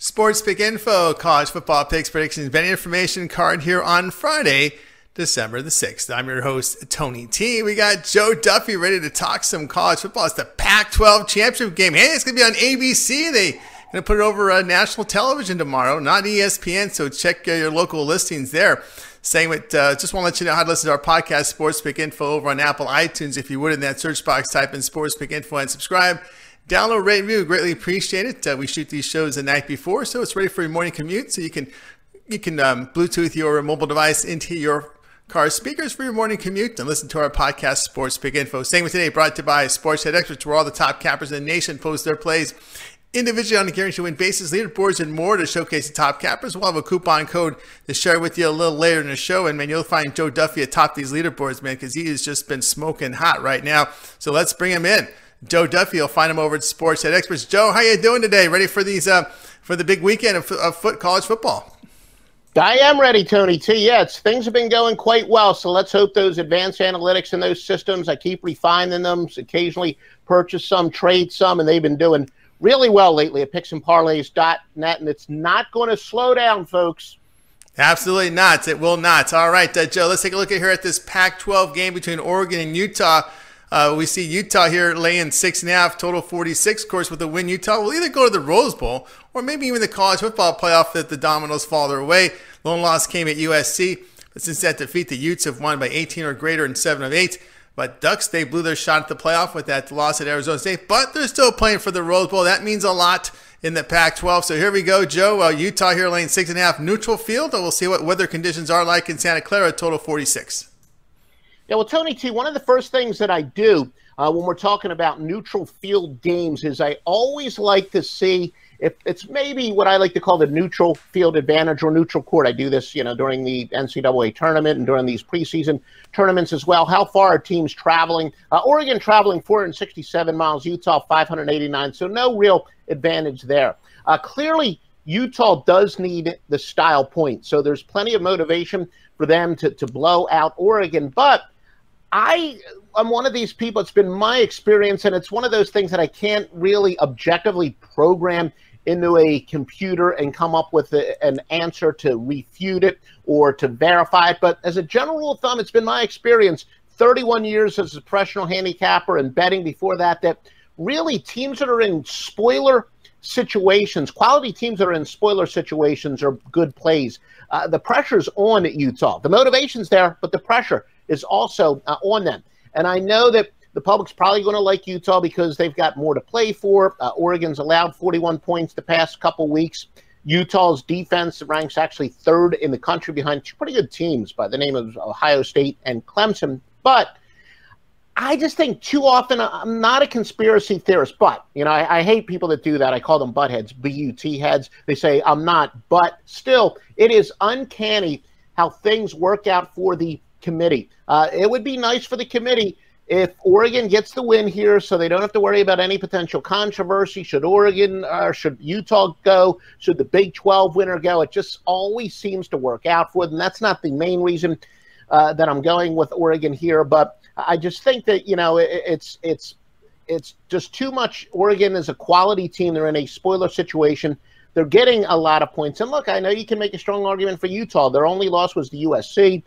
Sports Pick Info, college football picks, predictions, betting information card here on Friday, December the 6th. I'm your host, Tony T. We got Joe Duffy ready to talk some college football. It's the Pac 12 championship game. Hey, it's going to be on ABC. They going to put it over uh, national television tomorrow, not ESPN. So check uh, your local listings there. Segment, uh, just want to let you know how to listen to our podcast, Sports Pick Info, over on Apple iTunes. If you would, in that search box, type in Sports Pick Info and subscribe. Download, rate, review. Greatly appreciate it. Uh, we shoot these shows the night before, so it's ready for your morning commute. So you can you can um, Bluetooth your mobile device into your car speakers for your morning commute and listen to our podcast, Sports Pick Info. Same with today, brought to you by Sports Head Experts, where all the top cappers in the nation post their plays individually on a guarantee win basis, leaderboards, and more to showcase the top cappers. We'll have a coupon code to share with you a little later in the show. And man, you'll find Joe Duffy atop these leaderboards, man, because he has just been smoking hot right now. So let's bring him in. Joe Duffy. You'll find him over at Sports Head Experts. Joe, how you doing today? Ready for these uh, for the big weekend of, of foot college football? I am ready, Tony T. Yes, things have been going quite well. So let's hope those advanced analytics and those systems. I keep refining them. Occasionally purchase some, trade some, and they've been doing really well lately at picksandparlays.net. And it's not going to slow down, folks. Absolutely not. It will not. All right, uh, Joe. Let's take a look at here at this Pac-12 game between Oregon and Utah. Uh, we see Utah here laying six and a half, total 46. Of course, with the win, Utah will either go to the Rose Bowl or maybe even the college football playoff if the dominoes fall their way. Lone loss came at USC, but since that defeat, the Utes have won by 18 or greater in seven of eight. But Ducks, they blew their shot at the playoff with that loss at Arizona State, but they're still playing for the Rose Bowl. That means a lot in the Pac 12. So here we go, Joe. Uh, Utah here laying six and a half neutral field. We'll see what weather conditions are like in Santa Clara, total 46. Yeah, well, Tony T, one of the first things that I do uh, when we're talking about neutral field games is I always like to see if it's maybe what I like to call the neutral field advantage or neutral court. I do this, you know, during the NCAA tournament and during these preseason tournaments as well. How far are teams traveling? Uh, Oregon traveling 467 miles, Utah 589, so no real advantage there. Uh, clearly, Utah does need the style point, so there's plenty of motivation for them to, to blow out Oregon, but – I am one of these people. It's been my experience, and it's one of those things that I can't really objectively program into a computer and come up with a, an answer to refute it or to verify it. But as a general rule of thumb, it's been my experience 31 years as a professional handicapper and betting before that that really teams that are in spoiler situations, quality teams that are in spoiler situations are good plays. Uh, the pressure's on at Utah. The motivation's there, but the pressure is also uh, on them. And I know that the public's probably going to like Utah because they've got more to play for. Uh, Oregon's allowed 41 points the past couple weeks. Utah's defense ranks actually third in the country behind two pretty good teams by the name of Ohio State and Clemson. But I just think too often I'm not a conspiracy theorist, but you know I, I hate people that do that. I call them butt heads, B-U-T heads. They say I'm not, but still, it is uncanny how things work out for the committee. Uh, it would be nice for the committee if Oregon gets the win here, so they don't have to worry about any potential controversy. Should Oregon or should Utah go? Should the Big 12 winner go? It just always seems to work out for them. That's not the main reason uh, that I'm going with Oregon here, but I just think that you know it, it's it's it's just too much. Oregon is a quality team. They're in a spoiler situation. They're getting a lot of points. And look, I know you can make a strong argument for Utah. Their only loss was the USC.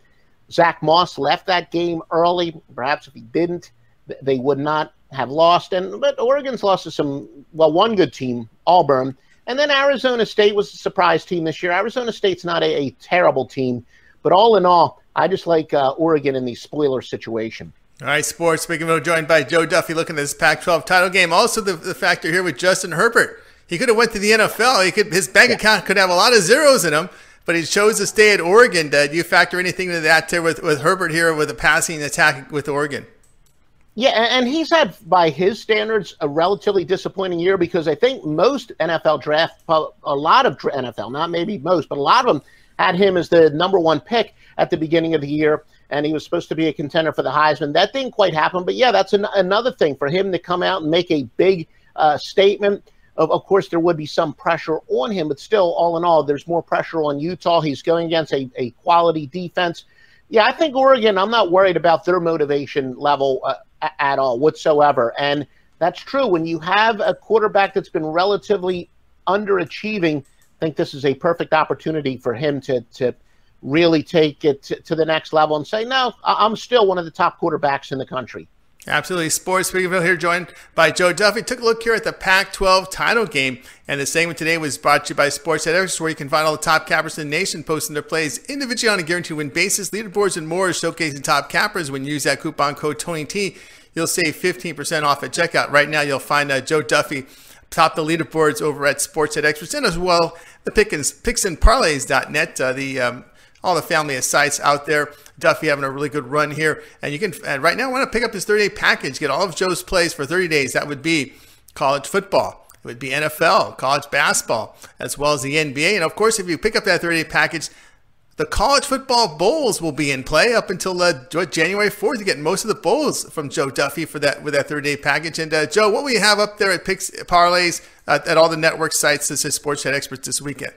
Zach Moss left that game early. Perhaps if he didn't, they would not have lost. And but Oregon's lost to some well, one good team, Auburn, and then Arizona State was a surprise team this year. Arizona State's not a, a terrible team, but all in all, I just like uh, Oregon in the spoiler situation. All right, sports. Speaking of joined by Joe Duffy, looking at this Pac-12 title game. Also, the, the factor here with Justin Herbert, he could have went to the NFL. He could his bank yeah. account could have a lot of zeros in him but he chose to stay at Oregon. Do you factor anything into that with, with Herbert here with a passing attack with Oregon? Yeah, and he's had, by his standards, a relatively disappointing year because I think most NFL draft, a lot of NFL, not maybe most, but a lot of them had him as the number one pick at the beginning of the year, and he was supposed to be a contender for the Heisman. That didn't quite happen, but yeah, that's an, another thing for him to come out and make a big uh, statement of, of course, there would be some pressure on him, but still, all in all, there's more pressure on Utah. He's going against a, a quality defense. Yeah, I think Oregon, I'm not worried about their motivation level uh, at all whatsoever. And that's true. When you have a quarterback that's been relatively underachieving I think this is a perfect opportunity for him to to really take it to, to the next level and say, no, I'm still one of the top quarterbacks in the country. Absolutely. Sports Speakerville here, joined by Joe Duffy. Took a look here at the Pac 12 title game. And the segment today was brought to you by Sports Editors, where you can find all the top cappers in the nation posting their plays individually on a guaranteed win basis. Leaderboards and more showcasing top cappers. When you use that coupon code TonyT, you'll save 15% off at checkout. Right now, you'll find uh, Joe Duffy top the leaderboards over at Sports Ed Experts and as well the picks Pickens, picksandparlays.net, uh, the um, all the family of sites out there. Duffy having a really good run here. And you can, and right now, I want to pick up his 30 day package, get all of Joe's plays for 30 days. That would be college football, it would be NFL, college basketball, as well as the NBA. And of course, if you pick up that 30 day package, the college football bowls will be in play up until uh, January 4th. You get most of the bowls from Joe Duffy for that with that 30 day package. And uh, Joe, what will you have up there at Picks Parlays uh, at all the network sites that says Sports Chat Experts this weekend?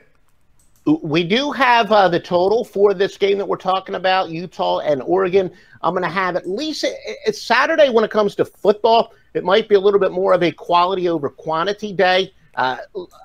We do have uh, the total for this game that we're talking about, Utah and Oregon. I'm going to have at least it's Saturday when it comes to football. It might be a little bit more of a quality over quantity day. Uh,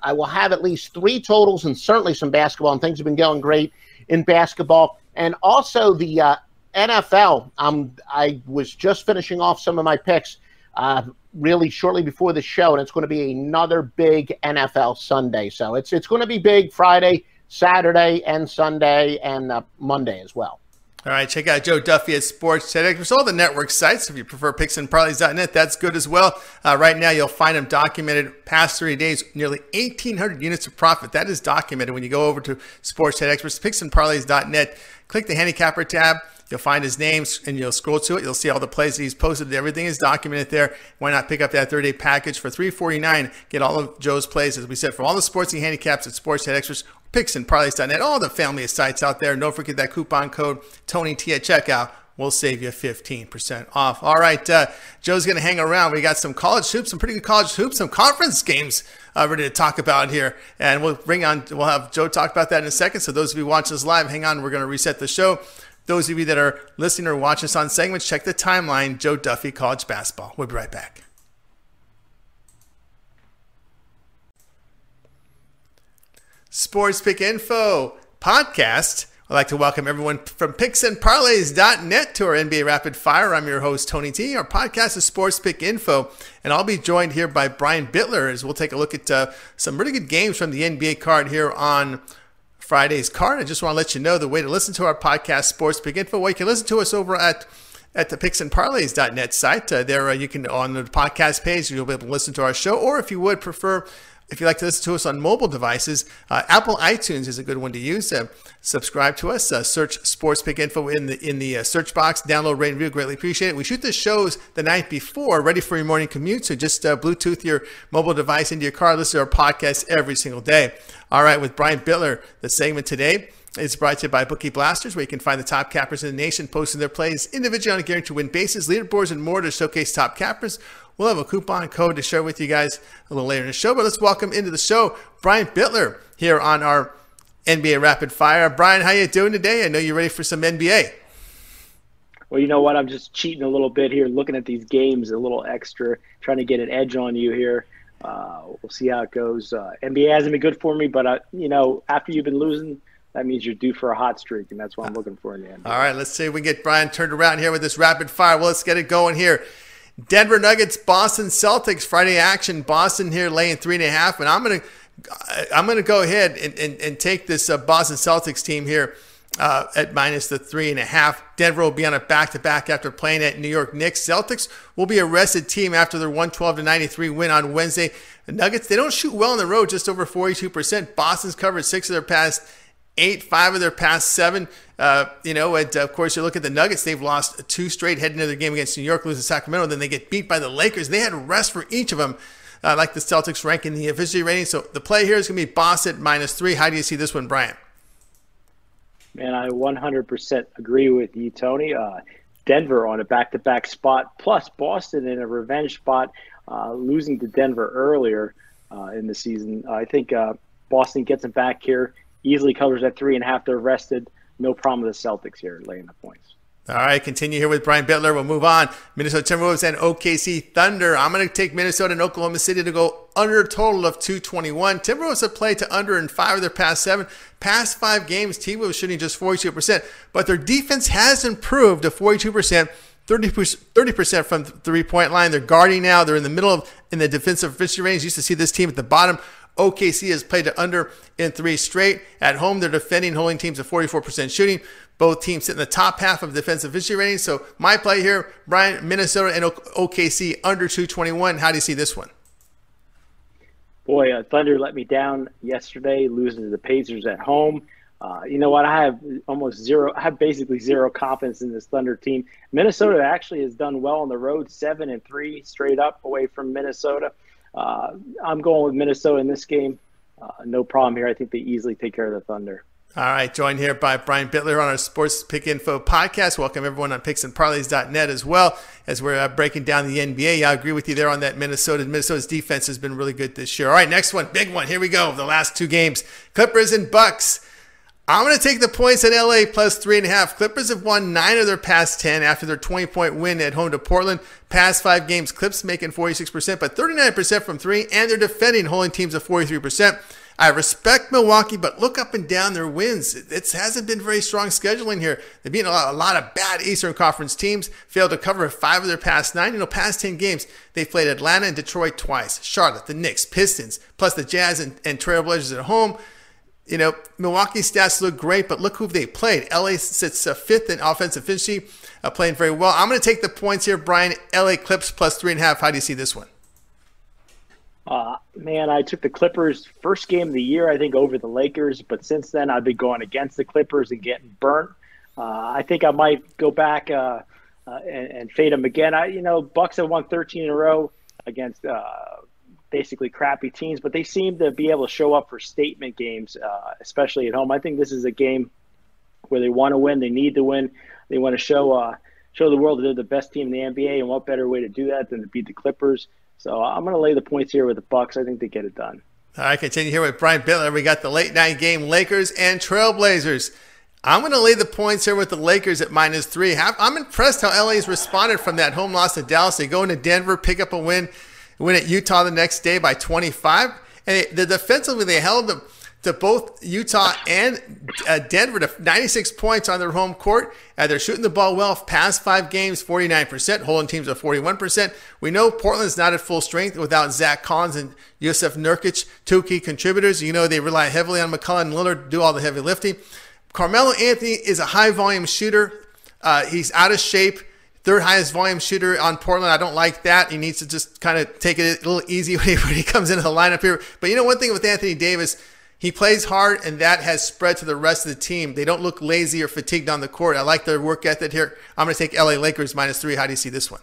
I will have at least three totals and certainly some basketball, and things have been going great in basketball. And also the uh, NFL. Um, I was just finishing off some of my picks uh, really shortly before the show, and it's going to be another big NFL Sunday. So it's it's going to be big Friday Saturday and Sunday and uh, Monday as well. All right, check out Joe Duffy at Sports Tech. There's all the network sites. If you prefer picksandparlays.net, that's good as well. Uh, right now, you'll find them documented past three days, nearly 1,800 units of profit. That is documented when you go over to Sports Tech Experts, picksandparlays.net. Click the handicapper tab. You'll find his names and you'll scroll to it. You'll see all the plays that he's posted. Everything is documented there. Why not pick up that 30 day package for 349? Get all of Joe's plays, as we said, for all the sports and handicaps at Sports Tech Experts picks and all the family of sites out there. Don't forget that coupon code TonyT at checkout will save you 15% off. All right, uh, Joe's going to hang around. We got some college hoops, some pretty good college hoops, some conference games uh, ready to talk about here. And we'll bring on, we'll have Joe talk about that in a second. So those of you watching us live, hang on. We're going to reset the show. Those of you that are listening or watching us on segments, check the timeline. Joe Duffy, college basketball. We'll be right back. Sports Pick Info podcast. I'd like to welcome everyone from picksandparlays.net to our NBA Rapid Fire. I'm your host, Tony T. Our podcast is Sports Pick Info, and I'll be joined here by Brian Bitler as we'll take a look at uh, some really good games from the NBA card here on Friday's card. I just want to let you know the way to listen to our podcast, Sports Pick Info. Well, you can listen to us over at at the picksandparlays.net site. Uh, there uh, you can, on the podcast page, you'll be able to listen to our show, or if you would prefer if you like to listen to us on mobile devices, uh, Apple iTunes is a good one to use. Uh, subscribe to us. Uh, search Sports Pick Info in the in the uh, search box. Download, rate, and review. Greatly appreciate it. We shoot the shows the night before, ready for your morning commute. So just uh, Bluetooth your mobile device into your car. Listen to our podcast every single day. All right, with Brian Bitler, the segment today is brought to you by Bookie Blasters, where you can find the top cappers in the nation posting their plays individually on a guaranteed win basis, leaderboards, and more to showcase top cappers. We'll have a coupon code to share with you guys a little later in the show. But let's welcome into the show Brian Bitler here on our NBA Rapid Fire. Brian, how you doing today? I know you're ready for some NBA. Well, you know what? I'm just cheating a little bit here, looking at these games a little extra, trying to get an edge on you here. Uh, we'll see how it goes. Uh, NBA hasn't been good for me, but uh, you know, after you've been losing, that means you're due for a hot streak, and that's what I'm looking for in the end. All right, let's see if we can get Brian turned around here with this rapid fire. Well, let's get it going here. Denver Nuggets, Boston Celtics, Friday action. Boston here laying three and a half, and I'm gonna I'm gonna go ahead and, and, and take this uh, Boston Celtics team here uh, at minus the three and a half. Denver will be on a back to back after playing at New York Knicks. Celtics will be a rested team after their 112 to 93 win on Wednesday. The Nuggets they don't shoot well on the road, just over 42 percent. Boston's covered six of their past eight, five of their past seven. Uh, you know, and uh, of course, you look at the Nuggets, they've lost two straight heading into their game against New York, losing Sacramento. Then they get beat by the Lakers. They had rest for each of them, uh, like the Celtics ranking the efficiency rating. So the play here is going to be Boston minus three. How do you see this one, Brian? Man, I 100% agree with you, Tony. Uh, Denver on a back to back spot, plus Boston in a revenge spot, uh, losing to Denver earlier uh, in the season. I think Boston gets them back here easily covers at three and a half. They're rested. No problem with the Celtics here laying the points. All right, continue here with Brian Bitler. We'll move on. Minnesota Timberwolves and OKC Thunder. I'm going to take Minnesota and Oklahoma City to go under a total of 221. Timberwolves have played to under in five of their past seven. Past five games, T-Wolves shooting just 42%, but their defense has improved to 42%. 30 percent from three point line. They're guarding now. They're in the middle of in the defensive efficiency range. used to see this team at the bottom. OKC has played to under in three straight. At home, they're defending, holding teams at 44% shooting. Both teams sit in the top half of defensive efficiency rating. So my play here, Brian, Minnesota and OKC under 221. How do you see this one? Boy, uh, Thunder let me down yesterday, losing to the Pacers at home. Uh, you know what? I have almost zero. I have basically zero confidence in this Thunder team. Minnesota actually has done well on the road, seven and three straight up away from Minnesota. Uh, I'm going with Minnesota in this game. Uh, no problem here. I think they easily take care of the Thunder. All right, joined here by Brian Bitler on our Sports Pick Info podcast. Welcome everyone on picksandparlays.net as well as we're uh, breaking down the NBA. I agree with you there on that Minnesota. Minnesota's defense has been really good this year. All right, next one, big one. Here we go. The last two games, Clippers and Bucks. I'm going to take the points at LA plus three and a half. Clippers have won nine of their past 10 after their 20 point win at home to Portland. Past five games, Clips making 46%, but 39% from three, and they're defending, holding teams at 43%. I respect Milwaukee, but look up and down their wins. It hasn't been very strong scheduling here. They've beaten a lot, a lot of bad Eastern Conference teams, failed to cover five of their past nine. You know, past 10 games, they've played Atlanta and Detroit twice, Charlotte, the Knicks, Pistons, plus the Jazz and, and Trailblazers at home. You know, Milwaukee stats look great, but look who they played. LA sits uh, fifth in offensive efficiency, uh, playing very well. I'm going to take the points here, Brian. LA Clips plus three and a half. How do you see this one? Uh, man, I took the Clippers first game of the year, I think, over the Lakers. But since then, I've been going against the Clippers and getting burnt. Uh, I think I might go back uh, uh and, and, fade them again. I, you know, Bucks have won 13 in a row against uh, basically crappy teams, but they seem to be able to show up for statement games, uh, especially at home. I think this is a game where they want to win, they need to win, they want to show show the world that they're the best team in the NBA, and what better way to do that than to beat the Clippers? So I'm going to lay the points here with the Bucks. I think they get it done. All right, continue here with Brian Bitler. We got the late night game, Lakers and Trailblazers. I'm going to lay the points here with the Lakers at minus three. I'm impressed how LA's responded from that home loss to Dallas. They go into Denver, pick up a win, win at Utah the next day by 25. And the defensively, they held them to both Utah and uh, Denver to 96 points on their home court. Uh, they're shooting the ball well. Past five games, 49%, holding teams at 41%. We know Portland's not at full strength without Zach Collins and Jusuf Nurkic, two key contributors. You know they rely heavily on McCollum and Lillard to do all the heavy lifting. Carmelo Anthony is a high volume shooter. Uh, he's out of shape. Third highest volume shooter on Portland. I don't like that. He needs to just kind of take it a little easy when he, when he comes into the lineup here. But you know, one thing with Anthony Davis, he plays hard, and that has spread to the rest of the team. They don't look lazy or fatigued on the court. I like their work ethic here. I'm going to take LA Lakers minus three. How do you see this one?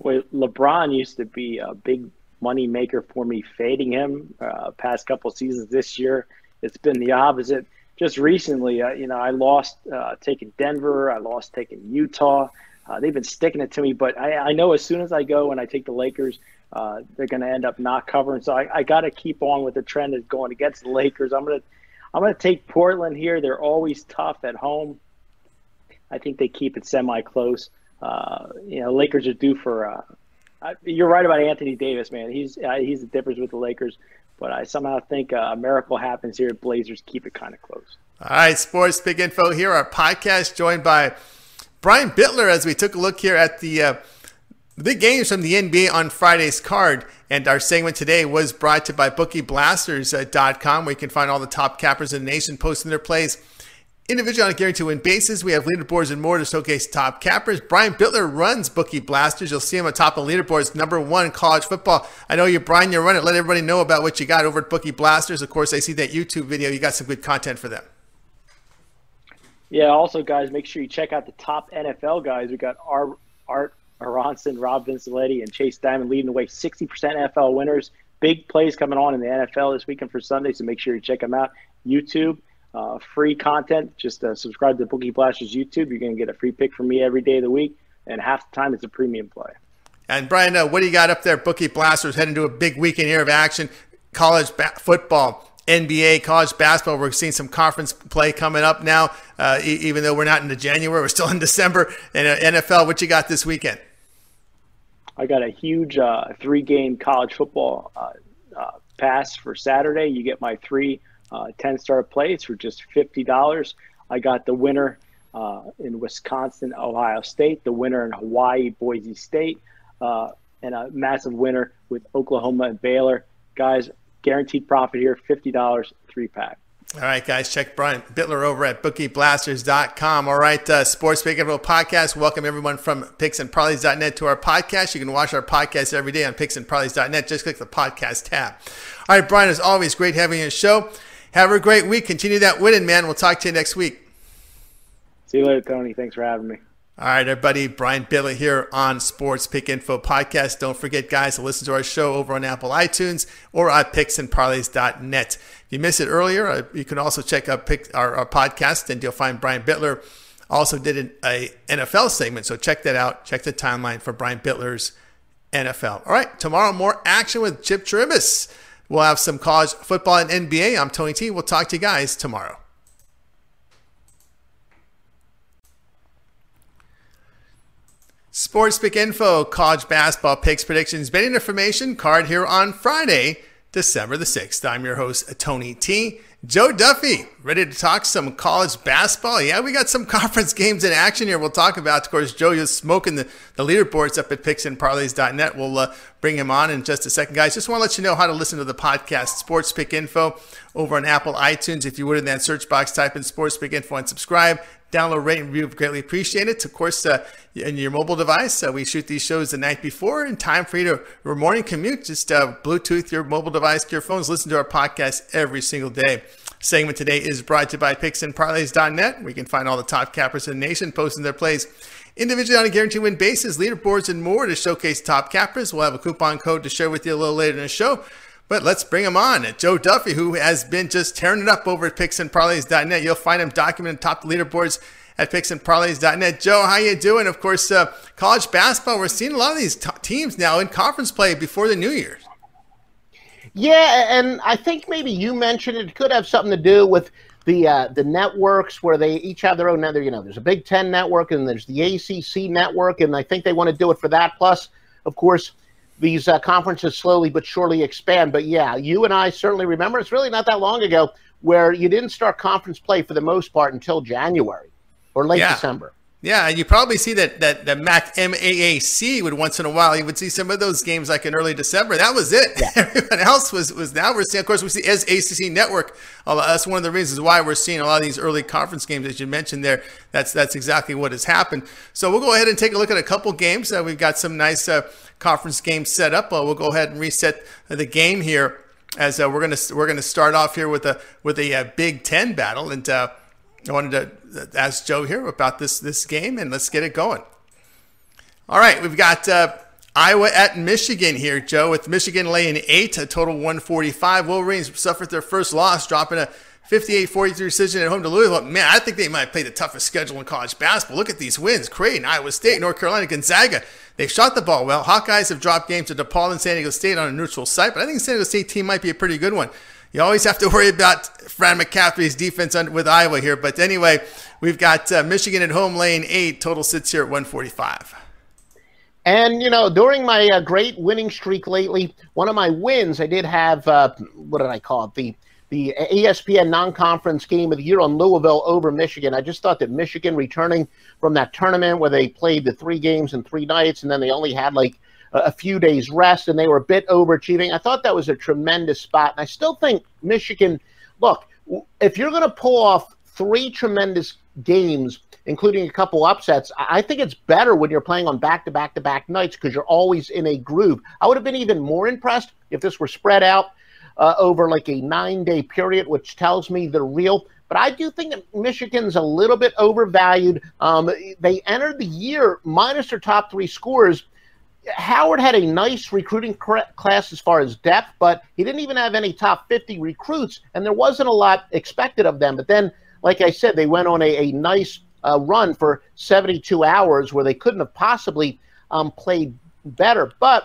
Boy, LeBron used to be a big money maker for me, fading him uh, past couple seasons. This year, it's been the opposite. Just recently, uh, you know, I lost uh, taking Denver. I lost taking Utah. Uh, they've been sticking it to me, but I, I know as soon as I go and I take the Lakers – uh, they're going to end up not covering. So I, I got to keep on with the trend of going against the Lakers. I'm going to I'm going to take Portland here. They're always tough at home. I think they keep it semi close. Uh, you know, Lakers are due for. Uh, you're right about Anthony Davis, man. He's uh, he's the difference with the Lakers, but I somehow think uh, a miracle happens here. Blazers keep it kind of close. All right, Sports Pick Info here. Our podcast joined by Brian Bitler as we took a look here at the uh, the big games from the NBA on Friday's card, and our segment today was brought to you by BookieBlasters.com, where you can find all the top cappers in the nation posting their plays. Individual on a guarantee win basis. We have leaderboards and more to showcase top cappers. Brian Bitler runs Bookie Blasters. You'll see him atop the leaderboards, number one college football. I know you, Brian, you're running. Let everybody know about what you got over at Bookie Blasters. Of course, I see that YouTube video. You got some good content for them. Yeah. Also, guys, make sure you check out the top NFL guys. We got our Art Aronson, Rob Vinciletti, and Chase Diamond leading the way. 60% NFL winners. Big plays coming on in the NFL this weekend for Sunday, so make sure you check them out. YouTube, uh, free content. Just uh, subscribe to Bookie Blasters YouTube. You're going to get a free pick from me every day of the week, and half the time it's a premium play. And Brian, uh, what do you got up there? Bookie Blasters heading to a big weekend here of action. College ba- football, NBA, college basketball. We're seeing some conference play coming up now, uh, e- even though we're not into January. We're still in December. And uh, NFL, what you got this weekend? I got a huge uh, three game college football uh, uh, pass for Saturday. You get my three uh, 10 star plays for just $50. I got the winner uh, in Wisconsin, Ohio State, the winner in Hawaii, Boise State, uh, and a massive winner with Oklahoma and Baylor. Guys, guaranteed profit here $50, three pack. All right, guys, check Brian Bitler over at bookieblasters.com. All right, uh, Sports Info Podcast. Welcome everyone from picksandparlays.net to our podcast. You can watch our podcast every day on picksandparlays.net. Just click the podcast tab. All right, Brian, as always, great having you on the show. Have a great week. Continue that winning, man. We'll talk to you next week. See you later, Tony. Thanks for having me. All right, everybody. Brian Bitler here on Sports Pick Info Podcast. Don't forget, guys, to listen to our show over on Apple iTunes or at picksandparlays.net. If you missed it earlier, uh, you can also check out our, our, podcast and you'll find Brian Bitler also did an a NFL segment. So check that out. Check the timeline for Brian Bitler's NFL. All right, tomorrow, more action with Chip Tribis. We'll have some college football and NBA. I'm Tony T. We'll talk to you guys tomorrow. Sports Pick Info, college basketball picks, predictions, betting information card here on Friday, December the 6th. I'm your host, Tony T. Joe Duffy, ready to talk some college basketball? Yeah, we got some conference games in action here. We'll talk about, of course, Joe is smoking the, the leaderboards up at picksandparlays.net. We'll uh, bring him on in just a second, guys. Just want to let you know how to listen to the podcast, Sports Pick Info, over on Apple iTunes. If you would, in that search box, type in Sports Pick Info and subscribe download, rate, and review. Greatly appreciate it. Of course, uh, in your mobile device, uh, we shoot these shows the night before in time for you to your morning commute. Just uh, Bluetooth your mobile device to your phones. Listen to our podcast every single day. Segment today is brought to you by picksandparlays.net. We can find all the top cappers in the nation posting their plays individually on a guaranteed win basis, leaderboards, and more to showcase top cappers. We'll have a coupon code to share with you a little later in the show. But let's bring him on. Joe Duffy, who has been just tearing it up over at picksandparlays.net. You'll find him documented top leaderboards at picksandparlays.net. Joe, how you doing? Of course, uh, college basketball, we're seeing a lot of these t- teams now in conference play before the New Year's. Yeah, and I think maybe you mentioned it could have something to do with the uh, the networks where they each have their own network. You know, there's a Big Ten network and there's the ACC network, and I think they want to do it for that. Plus, of course, these uh, conferences slowly but surely expand. But yeah, you and I certainly remember it's really not that long ago where you didn't start conference play for the most part until January or late yeah. December. Yeah, and you probably see that that the MAC MAAC would once in a while you would see some of those games like in early December. That was it. Yeah. Everyone else was was now we're seeing. Of course, we see as ACC network. Uh, that's one of the reasons why we're seeing a lot of these early conference games, as you mentioned there. That's that's exactly what has happened. So we'll go ahead and take a look at a couple games. Uh, we've got some nice uh, conference games set up. Uh, we'll go ahead and reset the game here as uh, we're gonna we're gonna start off here with a with a, uh, Big Ten battle and. I wanted to ask Joe here about this this game, and let's get it going. All right, we've got uh, Iowa at Michigan here, Joe, with Michigan laying eight, a total 145. Wolverines suffered their first loss, dropping a 58-43 decision at home to Louisville. Man, I think they might play the toughest schedule in college basketball. Look at these wins. Creighton, Iowa State, North Carolina, Gonzaga. They've shot the ball well. Hawkeyes have dropped games to DePaul and San Diego State on a neutral site, but I think San Diego State team might be a pretty good one. You always have to worry about Fran McCaffery's defense with Iowa here. But anyway, we've got uh, Michigan at home lane eight. Total sits here at 145. And, you know, during my uh, great winning streak lately, one of my wins, I did have, uh, what did I call it? The the ESPN non-conference game of the year on Louisville over Michigan. I just thought that Michigan returning from that tournament where they played the three games in three nights and then they only had like a few days rest and they were a bit overachieving. I thought that was a tremendous spot. And I still think Michigan, look, if you're going to pull off three tremendous games, including a couple upsets, I think it's better when you're playing on back to back to back nights because you're always in a groove. I would have been even more impressed if this were spread out uh, over like a nine day period, which tells me they're real. But I do think that Michigan's a little bit overvalued. Um, they entered the year minus their top three scores Howard had a nice recruiting class as far as depth, but he didn't even have any top 50 recruits, and there wasn't a lot expected of them. But then, like I said, they went on a, a nice uh, run for 72 hours where they couldn't have possibly um, played better. But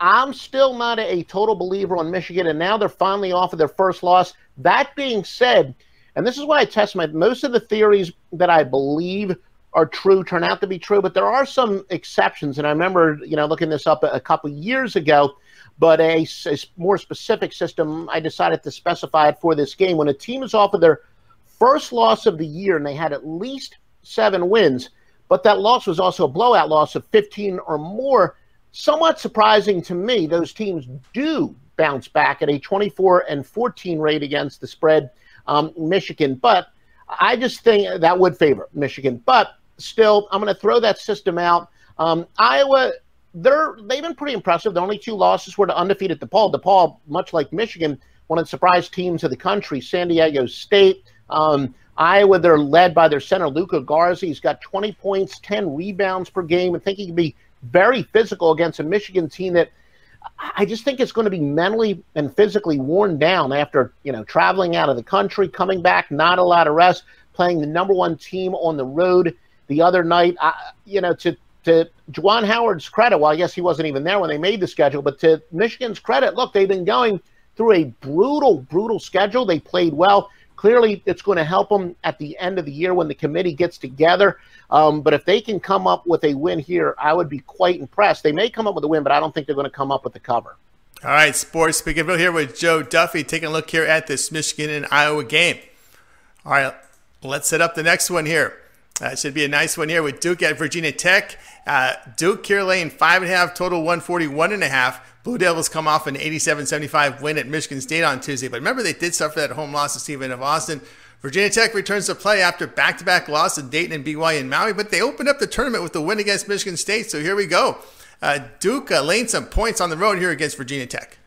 I'm still not a, a total believer on Michigan, and now they're finally off of their first loss. That being said, and this is why I test my most of the theories that I believe are true turn out to be true, but there are some exceptions. And I remember, you know, looking this up a, couple years ago, but a, a, more specific system, I decided to specify it for this game. When a team is off of their first loss of the year and they had at least seven wins, but that loss was also a blowout loss of 15 or more, somewhat surprising to me, those teams do bounce back at a 24 and 14 rate against the spread. Um, Michigan, but I just think that would favor Michigan. But still, I'm going to throw that system out. Um, Iowa, they're they've been pretty impressive. The only two losses were to undefeated DePaul. DePaul, much like Michigan, one of the surprise teams of the country. San Diego State. Um, Iowa, they're led by their center, Luka Garza. He's got 20 points, 10 rebounds per game. I think he can be very physical against a Michigan team that I just think it's going to be mentally and physically worn down after, you know, traveling out of the country, coming back, not a lot of rest, playing the number one team on the road the other night. I, you know, to to Juwan Howard's credit, well, I guess he wasn't even there when they made the schedule, but to Michigan's credit, look, they've been going through a brutal, brutal schedule. They played well. Clearly, it's going to help them at the end of the year when the committee gets together. Um, but if they can come up with a win here, I would be quite impressed. They may come up with a win, but I don't think they're going to come up with the cover. All right, Sports speaking Speakerville here with Joe Duffy taking a look here at this Michigan and Iowa game. All right, let's set up the next one here. That uh, should be a nice one here with Duke at Virginia Tech. Uh, Duke here laying five and a half, total 141 and a half. Blue Devils come off an 87-75 win at Michigan State on Tuesday. But remember, they did suffer that home loss to Stephen F. Austin. Virginia Tech returns to play after back-to-back loss to Dayton and BYU and Maui, but they opened up the tournament with the win against Michigan State. So here we go. Uh, Duke uh, laying some points on the road here against Virginia Tech.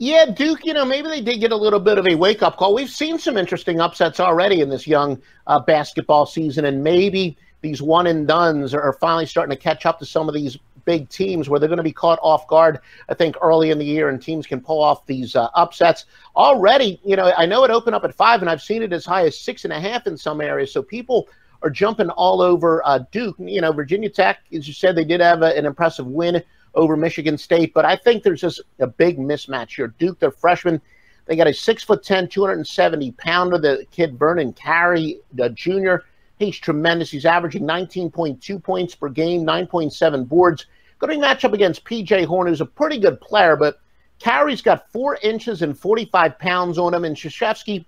Yeah, Duke, you know, maybe they did get a little bit of a wake up call. We've seen some interesting upsets already in this young uh, basketball season, and maybe these one and dones are finally starting to catch up to some of these big teams where they're going to be caught off guard, I think, early in the year, and teams can pull off these uh, upsets. Already, you know, I know it opened up at five, and I've seen it as high as six and a half in some areas. So people are jumping all over uh, Duke. You know, Virginia Tech, as you said, they did have a, an impressive win over Michigan State. But I think there's just a big mismatch here. Duke, they're freshmen. They got a six foot 10, 270 pounder, the kid Vernon Carey, the junior. He's tremendous. He's averaging 19.2 points per game, 9.7 boards. Going to match up against PJ Horne, who's a pretty good player, but Carey's got four inches and 45 pounds on him. And Krzyzewski,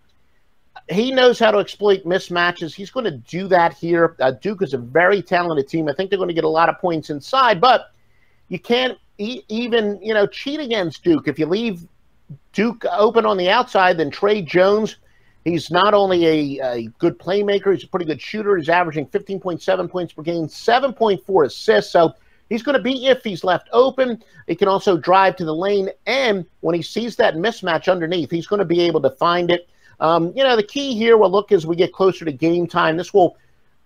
he knows how to exploit mismatches. He's going to do that here. Uh, Duke is a very talented team. I think they're going to get a lot of points inside, but you can't e- even you know cheat against Duke. If you leave Duke open on the outside, then Tre Jones. He's not only a, a, good playmaker, he's a pretty good shooter. He's averaging 15.7 points per game, 7.4 assists. So he's going to be if he's left open. He can also drive to the lane. And when he sees that mismatch underneath, he's going to be able to find it. Um, you know, the key here will look as we get closer to game time. This will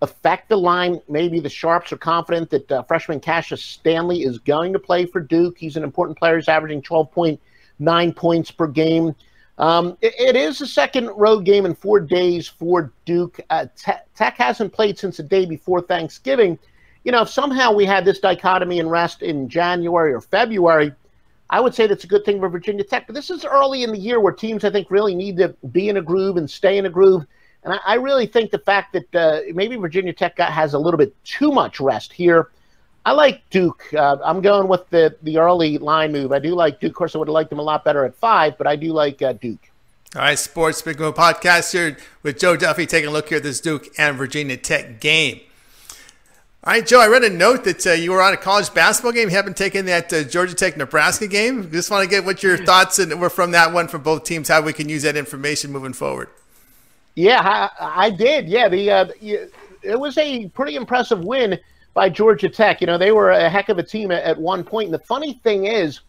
affect the line. Maybe the Sharps are confident that uh, freshman Cassius Stanley is going to play for Duke. He's an important player. He's averaging 12.9 points per game. Um, it, it is the second road game in four days for Duke. Uh, Tech hasn't played since the day before Thanksgiving. You know, if somehow we had this dichotomy and rest in January or February, I would say that's a good thing for Virginia Tech. But this is early in the year where teams, I think, really need to be in a groove and stay in a groove. And I, I really think the fact that uh, maybe Virginia Tech got, has a little bit too much rest here. I like Duke. Uh, I'm going with the the early line move. I do like Duke. Of course, I would have liked them a lot better at five, but I do like uh, Duke. All right, Sports Big Move podcast here with Joe Duffy taking a look here at this Duke and Virginia Tech game. All right, Joe, I read a note that uh, you were on a college basketball game. You haven't taken that uh, Georgia Tech Nebraska game. Just want to get what your thoughts and were from that one from both teams, how we can use that information moving forward. Yeah, I, I did. Yeah, the uh, it was a pretty impressive win by Georgia Tech. You know, they were a heck of a team at, at one point. And the funny thing is,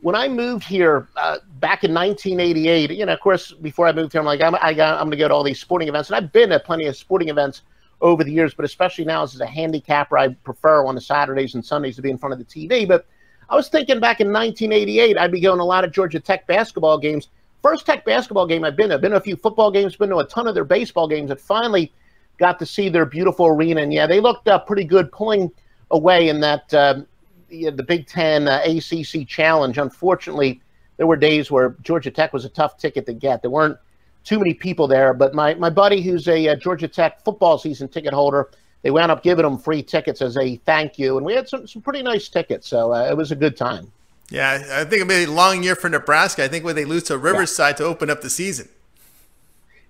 when I moved here uh, back in 1988, you know, of course, before I moved here, I'm like, I'm, I I'm going to go to all these sporting events, and I've been at plenty of sporting events over the years, but especially now as a handicapper, I prefer on the Saturdays and Sundays to be in front of the TV. But I was thinking back in 1988, I'd be going to a lot of Georgia Tech basketball games first Tech basketball game I've been to. I've been to a few football games, been to a ton of their baseball games, and finally got to see their beautiful arena. And yeah, they looked uh, pretty good pulling away in that uh, you know, the Big Ten uh, ACC Challenge. Unfortunately, there were days where Georgia Tech was a tough ticket to get. There weren't too many people there, but my, my buddy, who's a, a uh, Georgia Tech football season ticket holder, they wound up giving them free tickets as a thank you, and we had some, some pretty nice tickets, so uh, it was a good time. Yeah, I think it'll be a long year for Nebraska. I think when they lose to Riverside yeah. to open up the season.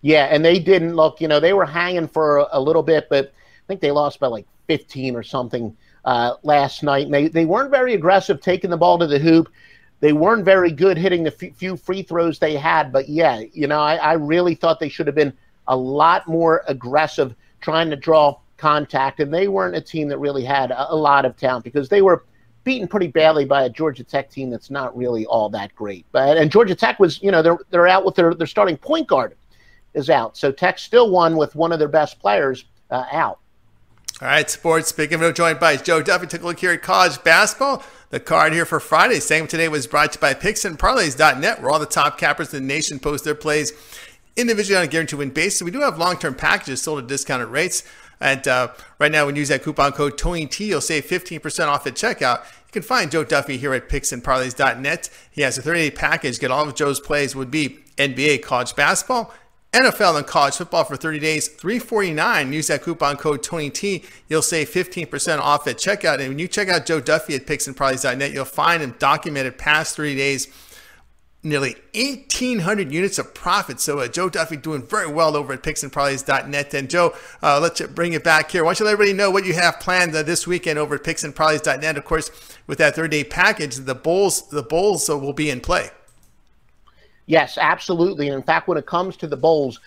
Yeah, and they didn't look, you know, they were hanging for a, little bit, but I think they lost by like 15 or something uh, last night. And they, they weren't very aggressive taking the ball to the hoop. They weren't very good hitting the f- few free throws they had. But yeah, you know, I, I really thought they should have been a lot more aggressive trying to draw contact. And they weren't a team that really had a, a lot of talent because they were beaten pretty badly by a Georgia Tech team that's not really all that great. But and Georgia Tech was, you know, they're they're out with their their starting point guard is out. So Tech still won with one of their best players uh, out. All right, sports. Speaking of joined by Joe Duffy, took a look here at college basketball. The card here for Friday, same today, was brought to you by PicksandParlays.net, where all the top cappers in the nation post their plays individually on a guaranteed win basis. We do have long-term packages sold at discounted rates. And uh, right now, when you use that coupon code TonyT, you'll save 15% off at checkout. You can find Joe Duffy here at PicksandParlays.net. He has a 30-day package. Get all of Joe's plays would be NBA, college basketball, NFL and college football for 30 days, 349. Use that coupon code TonyT. You'll save 15% off at checkout. And when you check out Joe Duffy at picksandparlays.net, you'll find him documented past 30 days, nearly 1,800 units of profit. So uh, Joe Duffy doing very well over at picksandparlays.net. And Joe, uh, let's bring it back here. Why don't you let everybody know what you have planned uh, this weekend over at picksandparlays.net? Of course, with that 30-day package, the bowls the bowls uh, will be in play. Yes, absolutely. And in fact, when it comes to the bowls,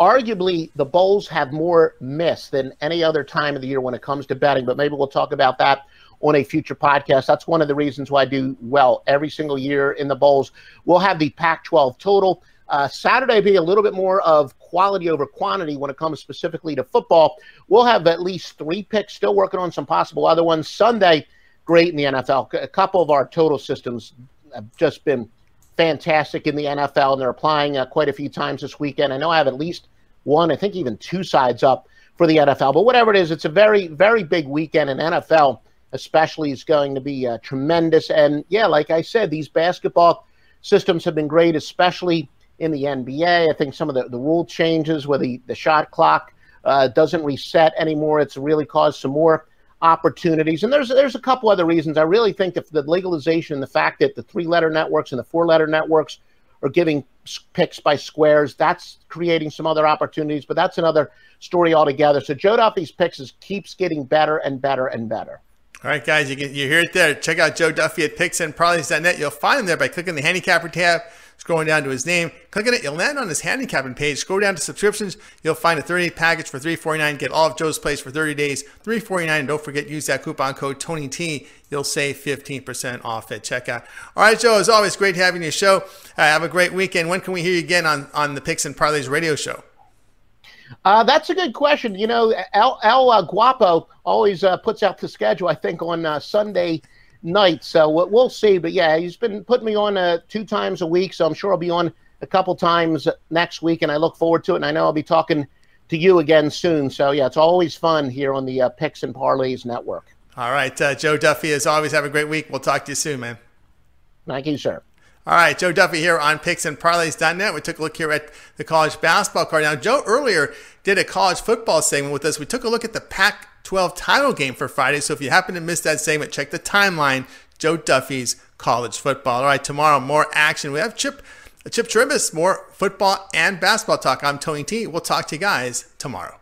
arguably the bowls have more miss than any other time of the year when it comes to betting. But maybe we'll talk about that on a future podcast. That's one of the reasons why I do well every single year in the bowls. We'll have the Pac 12 total. Uh, Saturday be a little bit more of quality over quantity when it comes specifically to football. We'll have at least three picks, still working on some possible other ones. Sunday, great in the NFL. A couple of our total systems have just been fantastic in the NFL, and they're applying uh, quite a few times this weekend. I know I have at least one, I think even two sides up for the NFL. But whatever it is, it's a very, very big weekend, in NFL especially is going to be uh, tremendous. And yeah, like I said, these basketball systems have been great, especially in the NBA. I think some of the, the rule changes where the, the shot clock uh, doesn't reset anymore, it's really caused some more opportunities. And there's there's a couple other reasons. I really think that the legalization, the fact that the three letter networks and the four letter networks are giving picks by squares, that's creating some other opportunities. But that's another story altogether. So Joe Duffy's picks is, keeps getting better and better and better. All right, guys, you, can, you hear it there. Check out Joe Duffy at picksandparlays.net. You'll find him there by clicking the handicapper tab Scrolling down to his name, clicking it, you'll land on his handicapping page. Scroll down to subscriptions, you'll find a 30 day package for 349. Get all of Joe's plays for 30 days, $349. And don't forget, use that coupon code TonyT. You'll save 15% off at checkout. All right, Joe, as always, great having you show. Uh, have a great weekend. When can we hear you again on, on the Picks and Parlays radio show? Uh, that's a good question. You know, El, El uh, Guapo always uh, puts out the schedule, I think, on uh, Sunday night. So we'll see. But yeah, he's been putting me on uh, two times a week. So I'm sure I'll be on a couple times next week, and I look forward to it. And I know I'll be talking to you again soon. So yeah, it's always fun here on the uh, Picks and Parlays Network. All right, uh, Joe Duffy. As always, have a great week. We'll talk to you soon, man. Thank you, sir. All right, Joe Duffy here on picksandparlays.net. We took a look here at the college basketball card. Now, Joe earlier did a college football segment with us. We took a look at the Pac 12 title game for Friday. So if you happen to miss that segment, check the timeline. Joe Duffy's college football. All right, tomorrow, more action. We have Chip, Chip Trimbus, more football and basketball talk. I'm Tony T. We'll talk to you guys tomorrow.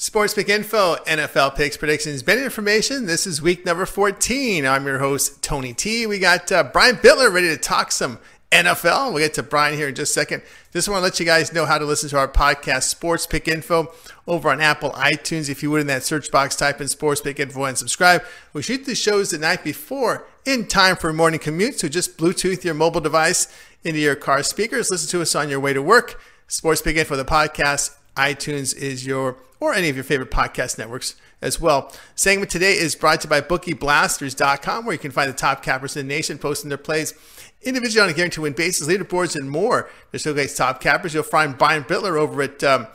Sports Pick Info, NFL picks, predictions, betting information. This is week number 14. I'm your host, Tony T. We got uh, Brian Bitler ready to talk some NFL. We'll get to Brian here in just a second. Just want to let you guys know how to listen to our podcast, Sports Pick Info, over on Apple iTunes. If you would, in that search box, type in Sports Pick Info and subscribe. We shoot the shows the night before in time for morning commute. So just Bluetooth your mobile device into your car speakers. Listen to us on your way to work. Sports Pick Info, the podcast. iTunes is your, or any of your favorite podcast networks as well. Segment today is brought to you by BookieBlasters.com, where you can find the top cappers in the nation posting their plays individually on a guarantee win basis, leaderboards, and more. There's still guys top cappers. You'll find Brian Bitler over at um,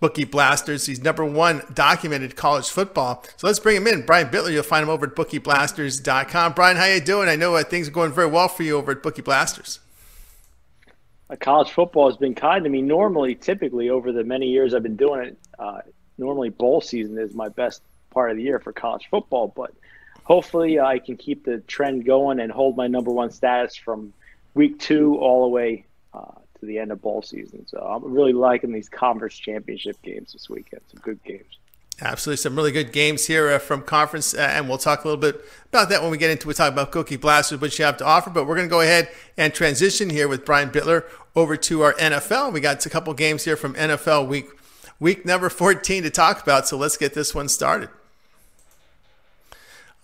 Bookie Blasters. He's number one documented college football. So let's bring him in. Brian Bitler, you'll find him over at bookieblasters.com. Brian, how are you doing? I know uh, things are going very well for you over at Bookie Blasters. Uh, college football has been kind to me. Normally, typically, over the many years I've been doing it, uh, normally bowl season is my best part of the year for college football. But hopefully, I can keep the trend going and hold my number one status from week two all the way uh, to the end of bowl season. So I'm really liking these conference championship games this weekend. Some good games. Absolutely, some really good games here uh, from conference, uh, and we'll talk a little bit about that when we get into we talk about Bookie Blasters, what you have to offer. But we're going to go ahead and transition here with Brian Bitler over to our NFL. We got a couple games here from NFL week week number 14 to talk about, so let's get this one started.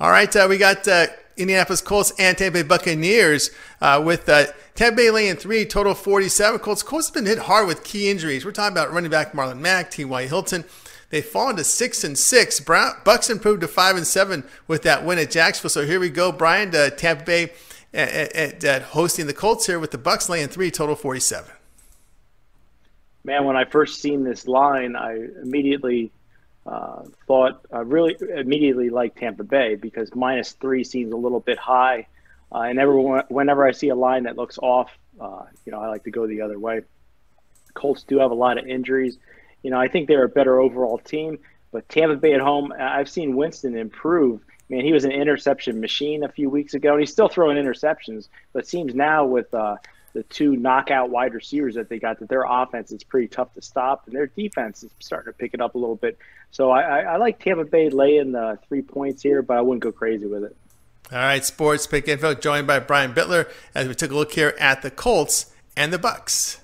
All right, uh, we got uh, Indianapolis Colts and Tampa Bay Buccaneers uh, with uh, Tampa Bay laying three, total 47. Colts Colts have been hit hard with key injuries. We're talking about running back Marlon Mack, T.Y. Hilton. They've fallen to six and six. Bucks improved to five and seven with that win at Jacksonville. So here we go, Brian. To Tampa Bay at, at, at hosting the Colts here with the Bucks laying three, total 47. Man, when I first seen this line, I immediately uh, thought I really immediately liked Tampa Bay because minus three seems a little bit high. Uh, and everyone, whenever I see a line that looks off, uh, you know, I like to go the other way. Colts do have a lot of injuries. You know, I think they're a better overall team. But Tampa Bay at home, I've seen Winston improve. Man, he was an interception machine a few weeks ago, and he's still throwing interceptions. But seems now with uh, the two knockout wide receivers that they got, that their offense is pretty tough to stop, and their defense is starting to pick it up a little bit. So I, I, I like Tampa Bay laying the three points here, but I wouldn't go crazy with it. All right, sports pick info joined by Brian Bitler as we took a look here at the Colts and the Bucks.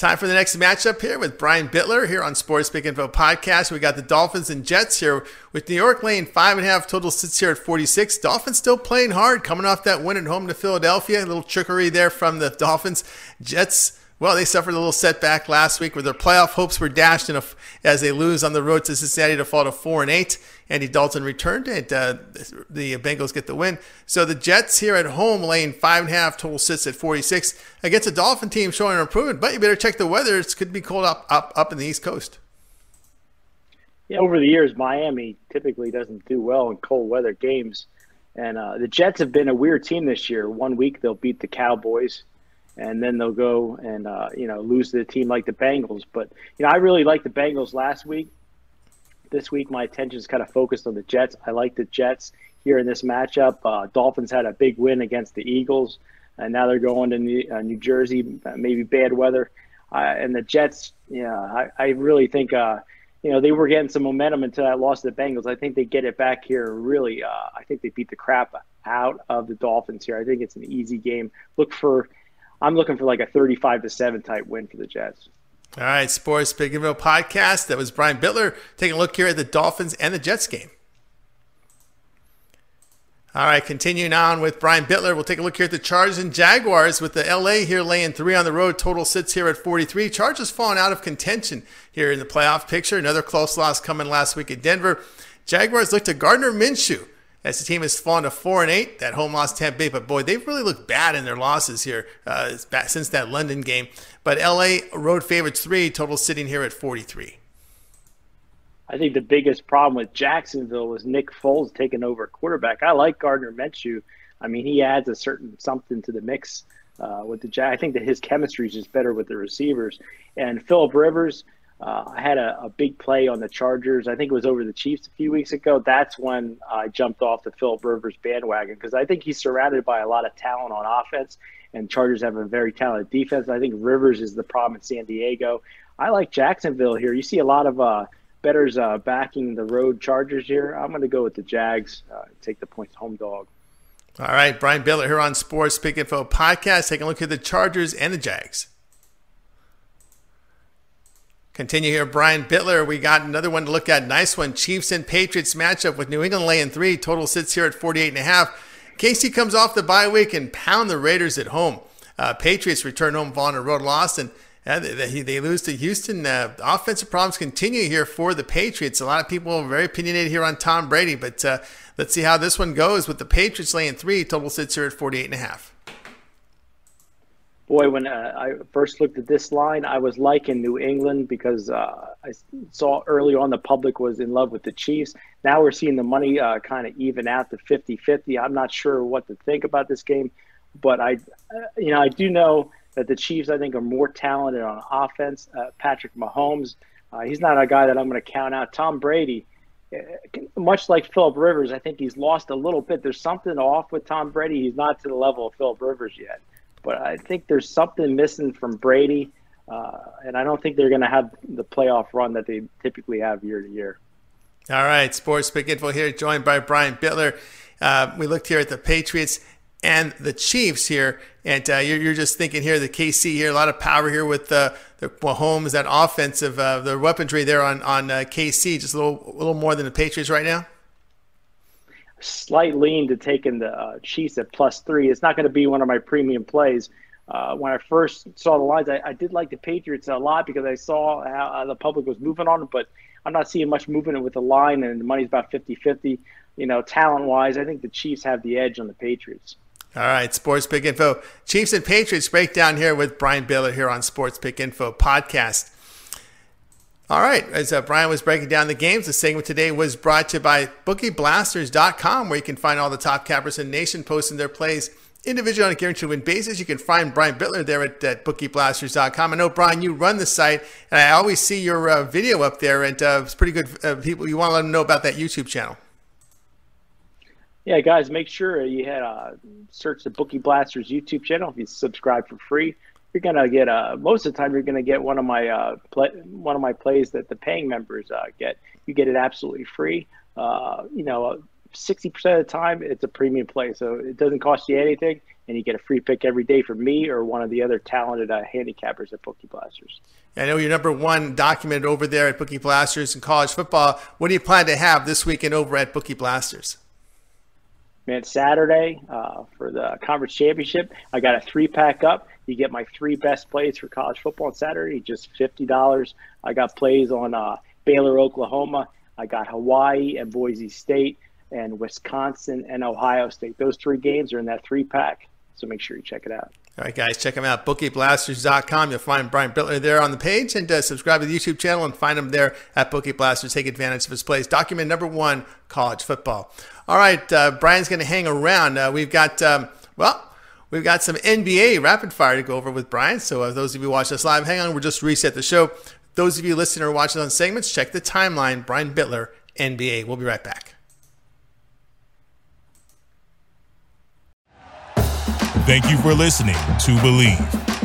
Time for the next matchup here with Brian Bitler here on Sports Pick Info Podcast. We got the Dolphins and Jets here with New York laying five and a half. Total sits here at 46. Dolphins still playing hard, coming off that win at home to Philadelphia. A little trickery there from the Dolphins. Jets well, they suffered a little setback last week where their playoff hopes were dashed a, as they lose on the road to Cincinnati to fall to four and eight. Andy Dalton returned, and uh, the Bengals get the win. So the Jets here at home laying five and a half, total sits at 46 against a Dolphin team showing improvement. But you better check the weather; it could be cold up up up in the East Coast. Yeah, over the years, Miami typically doesn't do well in cold weather games, and uh, the Jets have been a weird team this year. One week they'll beat the Cowboys and then they'll go and uh, you know lose to a team like the Bengals. But you know, I really liked the Bengals last week. This week, my attention is kind of focused on the Jets. I like the Jets here in this matchup. Uh, Dolphins had a big win against the Eagles, and now they're going to New, uh, New Jersey. Uh, maybe bad weather, uh, and the Jets. Yeah, I, I really think. Uh, you know, they were getting some momentum until that loss to the Bengals. I think they get it back here. Really, I think they beat the crap out of the Dolphins here. I think it's an easy game. Look for I'm looking for like a 35 to 7 type win for the Jets. All right, Sports Pick Info podcast. That was Brian Bitler taking a look here at the Dolphins and the Jets game. All right, continuing on with Brian Bitler, we'll take a look here at the Chargers and Jaguars with the LA here laying three on the road. Total sits here at 43. Chargers falling out of contention here in the playoff picture. Another close loss coming last week at Denver. Jaguars look to Gardner Minshew as the team has fallen to four and eight. That home loss Tampa Bay, but boy, they've really looked bad in their losses here uh, since that London game. But LA road favorites three, total sitting here at 43. I think the biggest problem with Jacksonville was Nick Foles taking over quarterback. I like Gardner Minshew. I mean, he adds a certain something to the mix uh, with the Jack. I think that his chemistry is just better with the receivers. And Philip Rivers, uh, I had a, a, big play on the Chargers. I think it was over the Chiefs a few weeks ago. That's when I jumped off the Philip Rivers bandwagon because I think he's surrounded by a lot of talent on offense, and Chargers have a very talented defense. I think Rivers is the problem in San Diego. I like Jacksonville here. You see a lot of uh, betters uh, backing the road Chargers here. I'm going to go with the Jags. Uh, take the points home dog. All right, Brian Bitler here on Sports Pick Info podcast, taking a look at the Chargers and the Jags. Continue here, Brian Bitler. We got another one to look at. Nice one. Chiefs and Patriots matchup with New England laying three. Total sits here at 48 and a half. Casey comes off the bye week and pound the Raiders at home. Uh, Patriots return home on a road loss and uh, they, they, lose to Houston. Uh, offensive problems continue here for the Patriots. A lot of people are very opinionated here on Tom Brady, but uh, let's see how this one goes with the Patriots laying three. Total sits here at 48 and a half boy, when uh, I first looked at this line, I was liking New England because uh, I saw early on the public was in love with the Chiefs. Now we're seeing the money uh, kind of even out to 50 50. I'm not sure what to think about this game, but I, uh, you know, I do know that the Chiefs, I think, are more talented on offense. Uh, Patrick Mahomes, uh, he's not a guy that I'm going to count out. Tom Brady, much like Philip Rivers, I think he's lost a little bit. There's something off with Tom Brady. He's not to the level of Philip Rivers yet but I think there's something missing from Brady, uh, and I don't think they're going to have the playoff run that they typically have year to year. All right, Sports Pick Info here, joined by Brian Bitler. Uh, we looked here at the Patriots and the Chiefs here, and uh, you're, you're, just thinking here the KC here, a lot of power here with the Mahomes, that offensive, uh, the weaponry there on on uh, KC, just a little a little more than the Patriots right now slight lean to taking the uh, Chiefs at plus three. It's not going to be one of my premium plays. Uh, when I first saw the lines, I, I, did like the Patriots a lot because I saw how the public was moving on, them, but I'm not seeing much movement with the line, and the money's about 50 50. You know, talent wise, I think the Chiefs have the edge on the Patriots. All right, Sports Pick Info. Chiefs and Patriots breakdown here with Brian Baylor here on Sports Pick Info podcast. All right, as uh, Brian was breaking down the games, the segment today was brought to you by BookieBlasters.com, where you can find all the top cappers in the nation posting their plays individually on a guaranteed win basis. You can find Brian Bitler there at, at BookieBlasters.com. I know, Brian, you run the site, and I always see your uh, video up there, and uh, it's pretty good. Uh, people, you want to let them know about that YouTube channel. Yeah, guys, make sure you head uh, search the Bookie Blasters YouTube channel if you subscribe for free you're gonna get a most of the time you're gonna get one of my uh, play, one of my plays that the paying members uh, get. You get it absolutely free. Uh, you know, sixty percent of the time it's a premium play, so it doesn't cost you anything, and you get a free pick every day from me or one of the other talented uh, handicappers at Bookie Blasters. I know you're number one documented over there at Bookie Blasters in college football. What do you plan to have this weekend over at Bookie Blasters? Man, Saturday uh, for the conference championship, I got a three pack up. You get my three best plays for college football on Saturday, just fifty dollars. I got plays on uh, Baylor, Oklahoma. I got Hawaii and Boise State, and Wisconsin and Ohio State. Those three games are in that three pack. So make sure you check it out. All right, guys, check them out. BookieBlasters.com. You'll find Brian Bitler there on the page and uh, subscribe to the YouTube channel and find him there at Bookie Blasters. Take advantage of his plays. Document number one college football. All right, uh, Brian's going to hang around. Uh, we've got, um, well, We've got some NBA rapid fire to go over with Brian. So, uh, those of you watching us live, hang on, we'll just reset the show. Those of you listening or watching on segments, check the timeline. Brian Bitler, NBA. We'll be right back. Thank you for listening to Bleav.